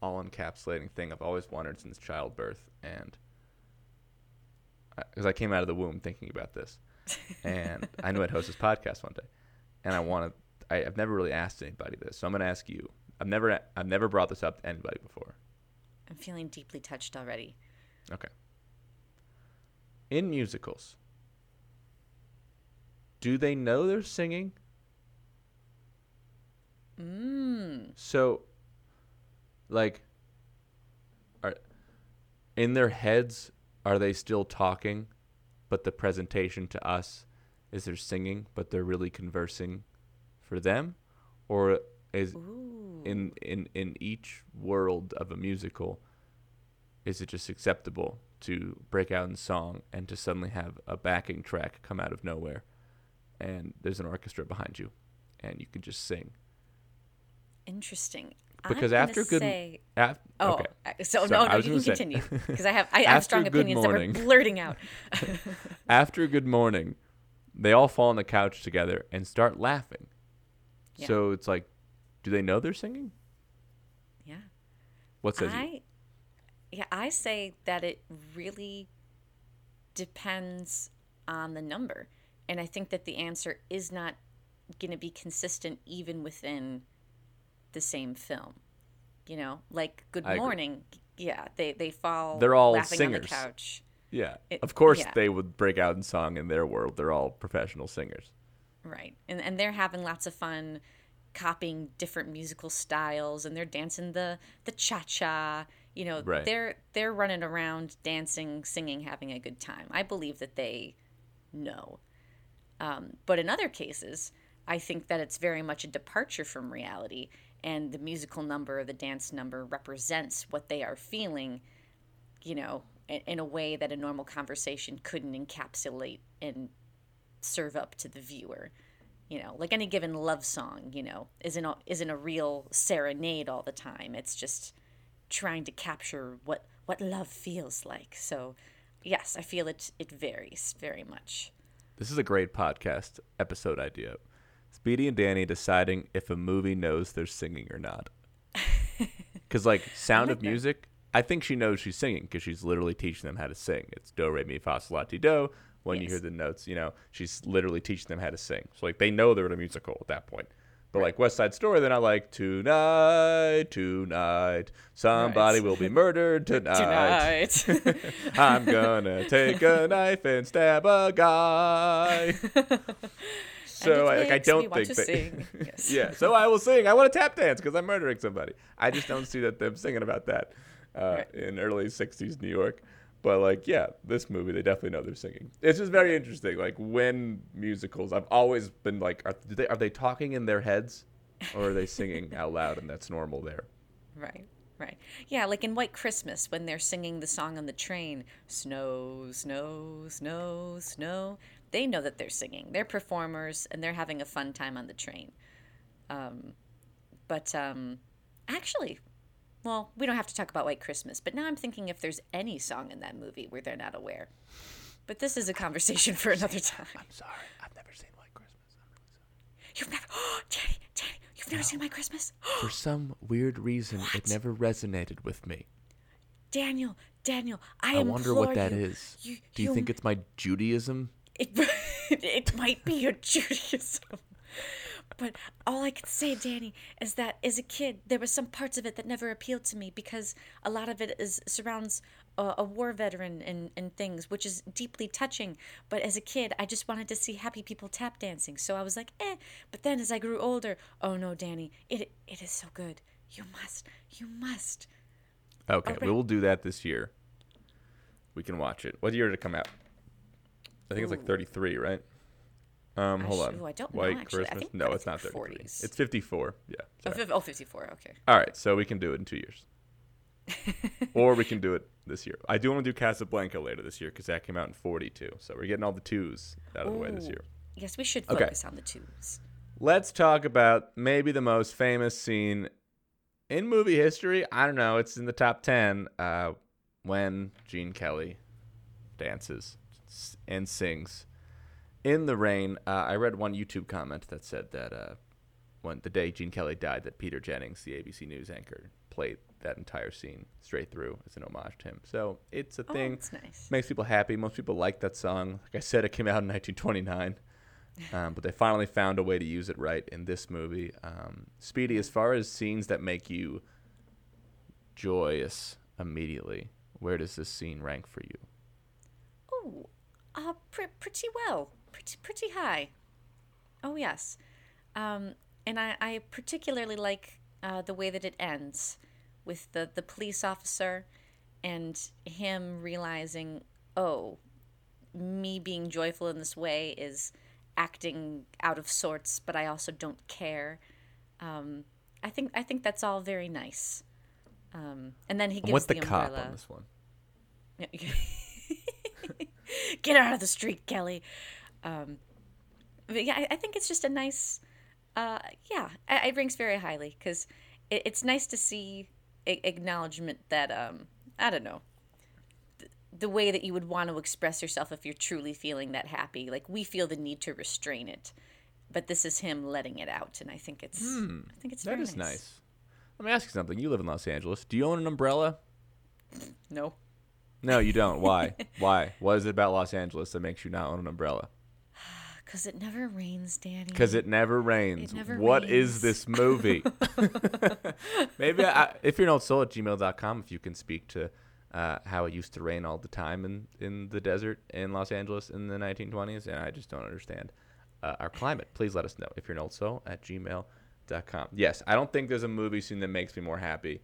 all encapsulating thing I've always wondered since childbirth, and because I came out of the womb thinking about this, and I knew I'd host this podcast one day, and I wanted I, I've never really asked anybody this, so I'm gonna ask you. I've never I've never brought this up to anybody before. I'm feeling deeply touched already. Okay. In musicals, do they know they're singing? Mm. So, like, are in their heads are they still talking, but the presentation to us is they're singing, but they're really conversing for them, or is Ooh. in in in each world of a musical, is it just acceptable to break out in song and to suddenly have a backing track come out of nowhere, and there's an orchestra behind you, and you can just sing? Interesting. Because after good, say, af- oh, okay. so, So no, I no, you can say- continue because I have I have strong opinions Morning. that we're blurting out. after Good Morning, they all fall on the couch together and start laughing. Yeah. So it's like, do they know they're singing? yeah. What says you? Yeah, I say that it really depends on the number. And I think that the answer is not going to be consistent even within the same film. You know, like Good I agree. Morning, yeah, they they fall They're all laughing on the singers. couch. Yeah. It- of course yeah. they would break out in song in their world. They're all professional singers. Right. And and they're having lots of fun copying different musical styles and they're dancing the the cha-cha, you know, Right. they're they're running around dancing, singing, having a good time. I believe that they know. Um, but in other cases, I think that it's very much a departure from reality and the musical number or the dance number represents what they are feeling, you know, in, in a way that a normal conversation couldn't encapsulate and serve up to the viewer. You know, like any given love song, you know, isn't a, isn't a real serenade all the time. It's just trying to capture what what love feels like. So, yes, I feel it it varies very much. This is a great podcast episode idea. Speedy and Danny deciding if a movie knows they're singing or not. Because, like, Sound like of that. Music, I think she knows she's singing because she's literally teaching them how to sing. It's do, re, mi, fa, sol, la, ti, do. When you hear the notes, you know, she's literally teaching them how to sing. So, like, they know they're in a musical at that point. But, like, West Side Story, they're not like, tonight, tonight, somebody Right. will be murdered tonight. Tonight. I'm gonna take a knife and stab a guy. So I, like, I don't think sing. Yes. yeah. So I will sing. I want to tap dance because I'm murdering somebody. I just don't see that them singing about that uh, Right. in early '60s New York. But like, yeah, this movie they definitely know they're singing. It's just very interesting. Like when musicals, I've always been like, are they are they talking in their heads, or are they singing out loud and that's normal there? Right, right. Yeah, like in White Christmas when they're singing the song on the train, snow, snow, snow, snow. They know that they're singing. They're performers and they're having a fun time on the train. Um, but um, actually, well, we don't have to talk about White Christmas, but now I'm thinking if there's any song in that movie where they're not aware. But this is a conversation for another time. I'm sorry, I've never seen White Christmas. You've never, Danny, Danny, you've never seen White Christmas? For some weird reason, What? it never resonated with me. Daniel, Daniel, I, I wonder what that implore is. you. You, Do you think it's my Judaism? It, it might be your Judaism. But all I can say, Danny, is that as a kid, there were some parts of it that never appealed to me because a lot of it is surrounds a, a war veteran and, and things, which is deeply touching. But as a kid, I just wanted to see happy people tap dancing, so I was like, eh. But then as I grew older, oh no, Danny, it it is so good. You must, you must. Okay, Alright. we will do that this year. We can watch it. What year did it come out? I think it's like 33, right? Um, hold on. ooh, I don't know, White actually. I Christmas. think- no, it's not think 33. 40s. It's 54. Yeah. Oh, oh, 54, okay. All right, so we can do it in two years, or we can do it this year. I do want to do Casablanca later this year because that came out in 42. So we're getting all the twos out of the way this year. Yes, we should Okay. focus on the twos. Let's talk about maybe the most famous scene in movie history. I don't know. It's in the top 10 uh, when Gene Kelly dances and sings in the rain. Uh, I read one YouTube comment that said that uh, when the day Gene Kelly died, that Peter Jennings, the ABC News anchor, played that entire scene straight through as an homage to him. So it's a Oh, thing that's nice. makes people happy. Most people like that song. Like I said, it came out in 1929. Um, but they finally found a way to use it right in this movie. Um, Speedy, as far as scenes that make you joyous immediately, where does this scene rank for you? Oh, uh, pr- pretty well. Pretty, pretty high. Oh, yes. Um, and I, I particularly like uh, the way that it ends with the, the police officer and him realizing, oh, me being joyful in this way is acting out of sorts, but I also don't care. Um, I think I think that's all very nice. Um, and then he gives What's the, the, cop umbrella. on this one? Get out of the street, Kelly. Um, but yeah, I, I think it's just a nice. Uh, yeah, I- it ranks very highly because it, it's nice to see a- acknowledgement that um, I don't know th- the way that you would want to express yourself if you're truly feeling that happy. Like we feel the need to restrain it, but this is him letting it out, and I think it's I think it's That very is nice. Let me ask you something. You live in Los Angeles. Do you own an umbrella? No, No, you don't. Why? Why? What is it about Los Angeles that makes you not own an umbrella? because it never rains, Danny. Because it never rains. It never What is rains. this movie? Maybe I, if you're an old soul at gmail.com, if you can speak to uh, how it used to rain all the time in, in the desert in Los Angeles in the 1920s, and I just don't understand uh, our climate. Please let us know if you're an old soul at gmail.com. Yes, I don't think there's a movie scene that makes me more happy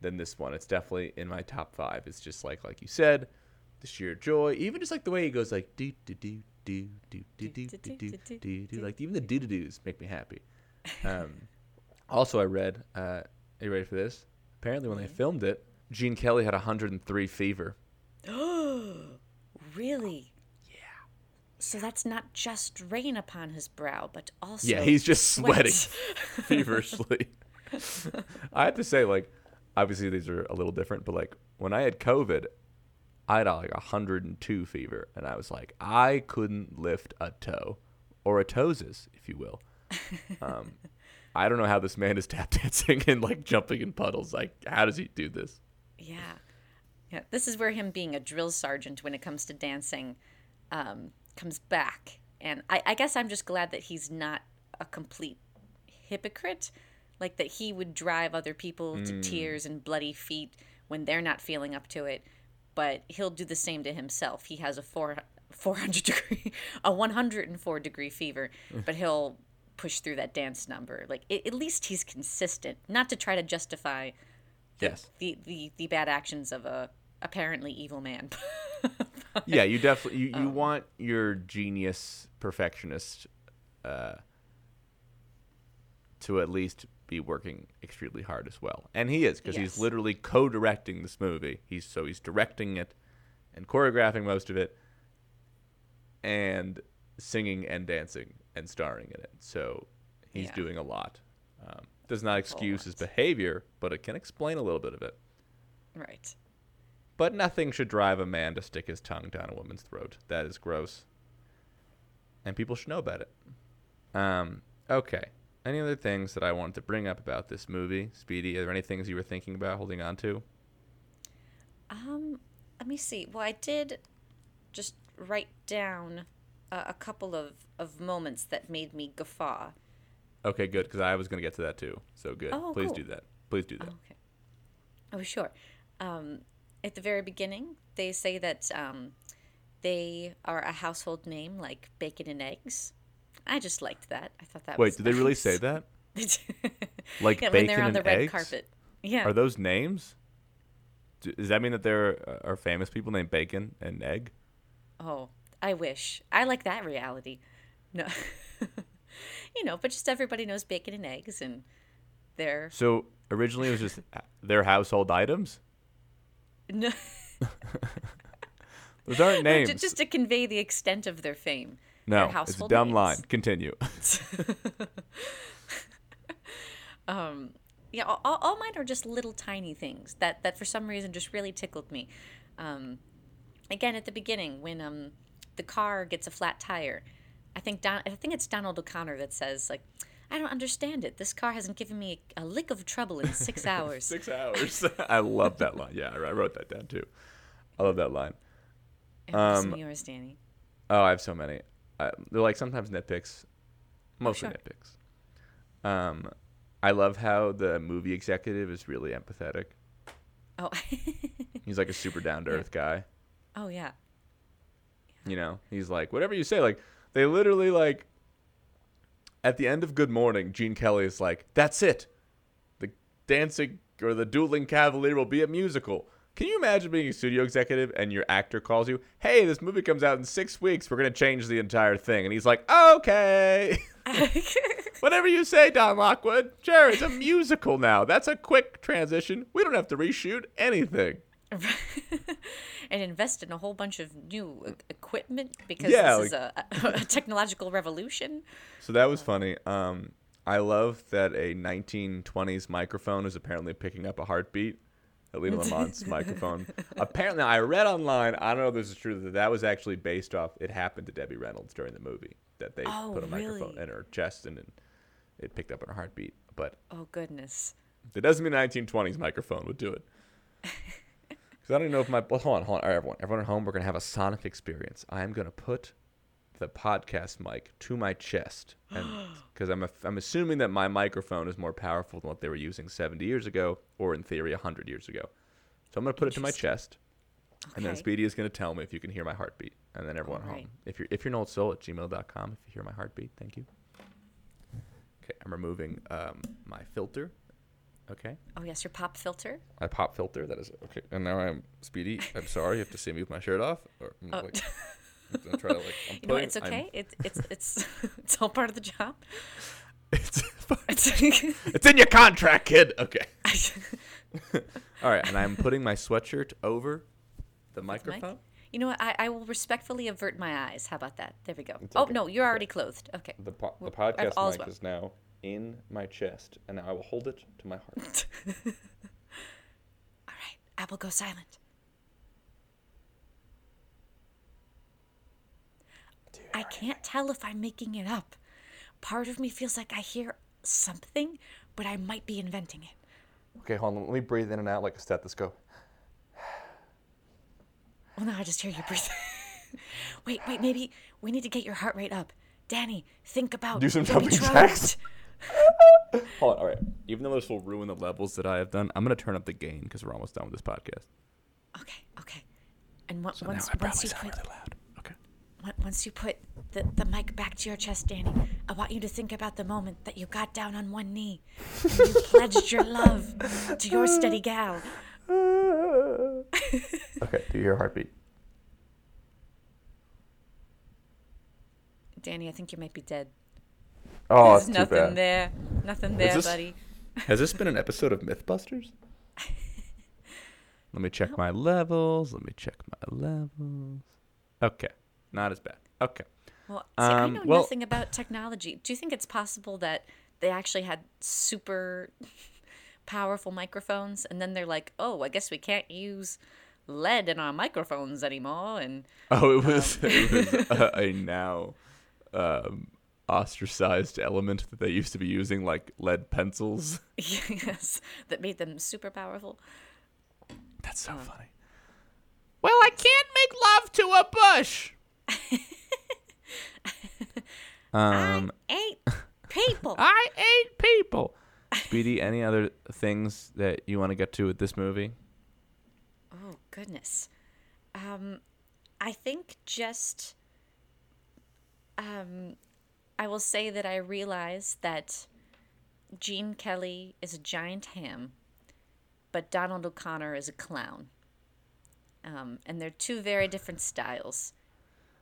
than this one. It's definitely in my top five. It's just like like you said, the sheer joy, even just like the way he goes like do do do do do do do do do do do like even the do do do's make me happy. Um, also, I read. Uh, are you ready for this? Apparently, when they filmed it, Gene Kelly had 103 fever. Oh, really? Yeah. So that's not just rain upon his brow, but also Yeah, he's just sweating sweat. feverishly. I have to say, like, obviously these are a little different, but like when I had COVID, I had like 102 fever, and I was like, I couldn't lift a toe, or a toeses, if you will. Um, I don't know how this man is tap dancing and like jumping in puddles. Like, how does he do this? Yeah. Yeah. This is where him being a drill sergeant when it comes to dancing um, comes back. And I, I guess I'm just glad that he's not a complete hypocrite. Like that he would drive other people to tears and bloody feet when they're not feeling up to it. But he'll do the same to himself. He has a four, 400 degree, a 104 degree fever, but he'll push through that dance number. Like a- at least he's consistent, not to try to justify Yes. the the, the bad actions of a apparently evil man. yeah, you definitely you, you want your genius perfectionist uh, to at least be working extremely hard as well, and he is because he's literally co-directing this movie. He's so he's directing it and choreographing most of it, and singing and dancing and starring in it. So he's Yeah. doing a lot. Um, does not excuse his behavior, but it can explain a little bit of it. right. But nothing should drive a man to stick his tongue down a woman's throat. That is gross. And people should know about it. Um, okay. Any other things that I wanted to bring up about this movie? Speedy, are there any things you were thinking about holding on to? Um, let me see. Well, I did just write down uh, a couple of of moments that made me guffaw. Okay, good, because I was going to get to that too. So good. Oh, Please cool. do that. Please do that. Okay. Oh, sure. Um, at the very beginning, they say that um, they are a household name like bacon and eggs. I just liked that. I thought that Wait, did they really say that? Like yeah, when bacon they're on and the red eggs? carpet. Yeah. Are those names? Does that mean that there are famous people named Bacon and Egg? Oh, I wish. I like that reality. No. you know, but just everybody knows bacon and eggs and they're So originally it was just their household items? no, Those aren't names. just to convey the extent of their fame. No, it's a dumb names. line. Continue. Yeah, all, all mine are just little tiny things that that for some reason just really tickled me. Um, again, at the beginning when um the car gets a flat tire, I think Don I think it's Donald O'Connor that says like. I don't understand it. This car hasn't given me a, a lick of trouble in six hours. Six hours. I love that line. Yeah, I wrote that down too. I love that line. And Um, yours, Danny? Oh, I have so many. Uh, they're like sometimes nitpicks, mostly sure. nitpicks. Um, I love how the movie executive is really empathetic. Oh. He's like a super down to earth guy. oh yeah. You know, he's like, whatever you say. Like, they literally like, at the end of Good Morning, Gene Kelly is like, that's it. The dancing or the dueling cavalier will be a musical. Can you imagine being a studio executive and your actor calls you, hey, this movie comes out in six weeks. We're going to change the entire thing. And he's like, okay. Whatever you say, Don Lockwood. Sure, it's a musical now. That's a quick transition. We don't have to reshoot anything. and invest in a whole bunch of new equipment because Yeah, this is a, a technological revolution. So that was funny. Um, I love that a 1920s microphone is apparently picking up a heartbeat. That Lina Lamont's microphone. Apparently, I read online. I don't know if this is true. That that was actually based off. It happened to Debbie Reynolds during the movie. That they Oh, put a microphone in her chest and, and it picked up on her heartbeat. But Oh goodness. that doesn't mean 1920s microphone would do it. Because I don't even know if my. Well, hold on, hold on. All right, everyone. Everyone at home, we're going to have a sonic experience. I am going to put the podcast mic to my chest. Because I'm, I'm assuming that my microphone is more powerful than what they were using 70 years ago, or in theory, 100 years ago. So I'm going to put it to my chest. And then Speedy is going to tell me if you can hear my heartbeat. And then everyone at Alright. home. If you're, if you're an old soul at gmail.com, if you hear my heartbeat, thank you. Okay, I'm removing um, my filter. Okay. Oh yes, your pop filter. My pop filter. That is okay. And now I'm Speedy. I'm sorry. You have to see me with my shirt off. Or, Oh. like, I'm gonna like. I'm You know It's I'm- okay. It's it's it's it's all part of the job. It's. It's in your contract, kid. Okay. All right. And I'm putting my sweatshirt over the microphone. You know what? I, I will respectfully avert my eyes. How about that? There we go. It's Oh okay. no, you're already clothed. Okay. The, po- the podcast mic well. is now in my chest, and I will hold it to my heart. All right. I will go silent. I can't tell if I'm making it up. Part of me feels like I hear something, but I might be inventing it. okay, hold on. Let me breathe in and out like a stethoscope. Well, no, I just hear you breathing. wait, wait, maybe we need to get your heart rate up. Danny, think about Do some Debbie jumping jacks. Hold on. All right. Even though this will ruin the levels that I have done, I'm gonna turn up the gain because we're almost done with this podcast. Okay, okay. And on- So once, now I once you sound put really loud. Okay. on- once you put the, the mic back to your chest, Danny, I want you to think about the moment that you got down on one knee and you pledged your love to your steady gal. okay. Do your heartbeat. Danny, I think you might be dead. Oh, There's that's too nothing bad. there. Nothing there, this- buddy. Has this been an episode of MythBusters? Let me check my levels. Let me check my levels. Okay. Not as bad. Okay. Well, see, I Um, know well- nothing about technology. Do you think it's possible that they actually had super powerful microphones, and then they're like, "Oh, I guess we can't use lead in our microphones anymore," and Oh, it was, it was a, a now um, ostracized element that they used to be using, like lead pencils. yes, that made them super powerful. That's so funny. Well, I can't make love to a bush. Um, Eight people. I ate people. Speedy, any other things that you want to get to with this movie? Oh goodness. Um, I think just um, I will say that I realize that Gene Kelly is a giant ham, but Donald O'Connor is a clown. Um, and they're two very different styles.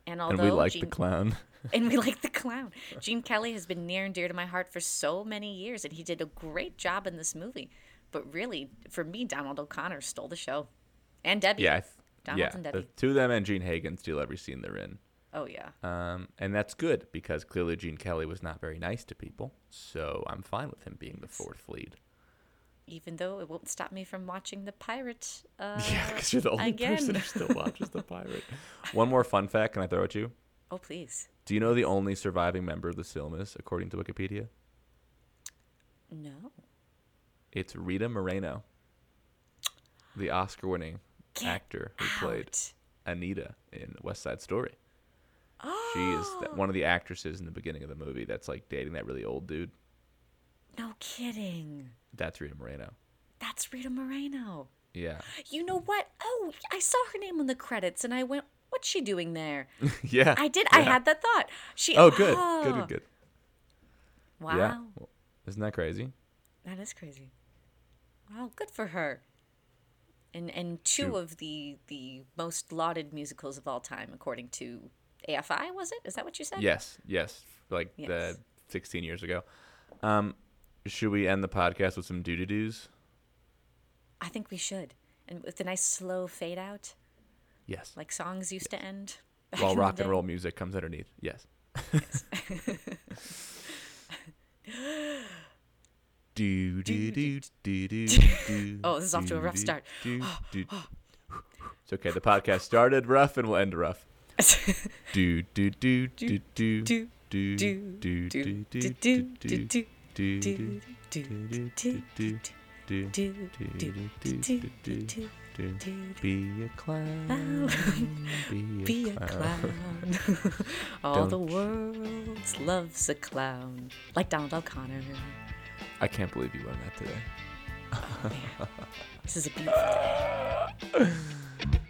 And although and we like Gene, the clown. and we like the clown. Gene Kelly has been near and dear to my heart for so many years, and he did a great job in this movie. But really, for me, Donald O'Connor stole the show, and Debbie. Yeah, I th- Donald yeah. and The Debbie. two of them and Jean Hagen steal every scene they're in. Oh yeah. Um, and that's good because clearly Gene Kelly was not very nice to people. So I'm fine with him being the fourth lead. Even though it won't stop me from watching the pirate. Uh, Yeah, because you're the only again. person who still watches The Pirate. One more fun fact, can I throw at you? Oh please. Do you know the only surviving member of the film is, according to Wikipedia? No. It's Rita Moreno, the Oscar-winning Get actor who played. Anita in West Side Story. Oh. She is one of the actresses in the beginning of the movie that's like dating that really old dude. No kidding. That's Rita Moreno. That's Rita Moreno. Yeah. You know what? Oh, I saw her name on the credits and I went, what's she doing there? yeah. I did. I had that thought. She. Oh, good. Good, Oh, good, good. Wow. Yeah. Isn't that crazy? That is crazy. Wow, good for her. And and two Shoot. of the the most lauded musicals of all time, according to AFI, was it? Is that what you said? Yes, yes. Like Yes. the 16 years ago. Um, should we end the podcast with some doo doo doos? I think we should. And with a nice slow fade out, Yes. like songs used to end. While rock and roll music comes underneath. Yes. do do do do do do. Oh, this is off to a rough start. do, do. It's okay. The podcast started rough and will end rough. Do do do do do do do do do do do do do do do do do do do do do do do do do do do do be a clown be Be a a clown clown. All the Don't world loves a clown. Like Donald O'Connor. I can't believe you won that today oh, This is a beautiful day.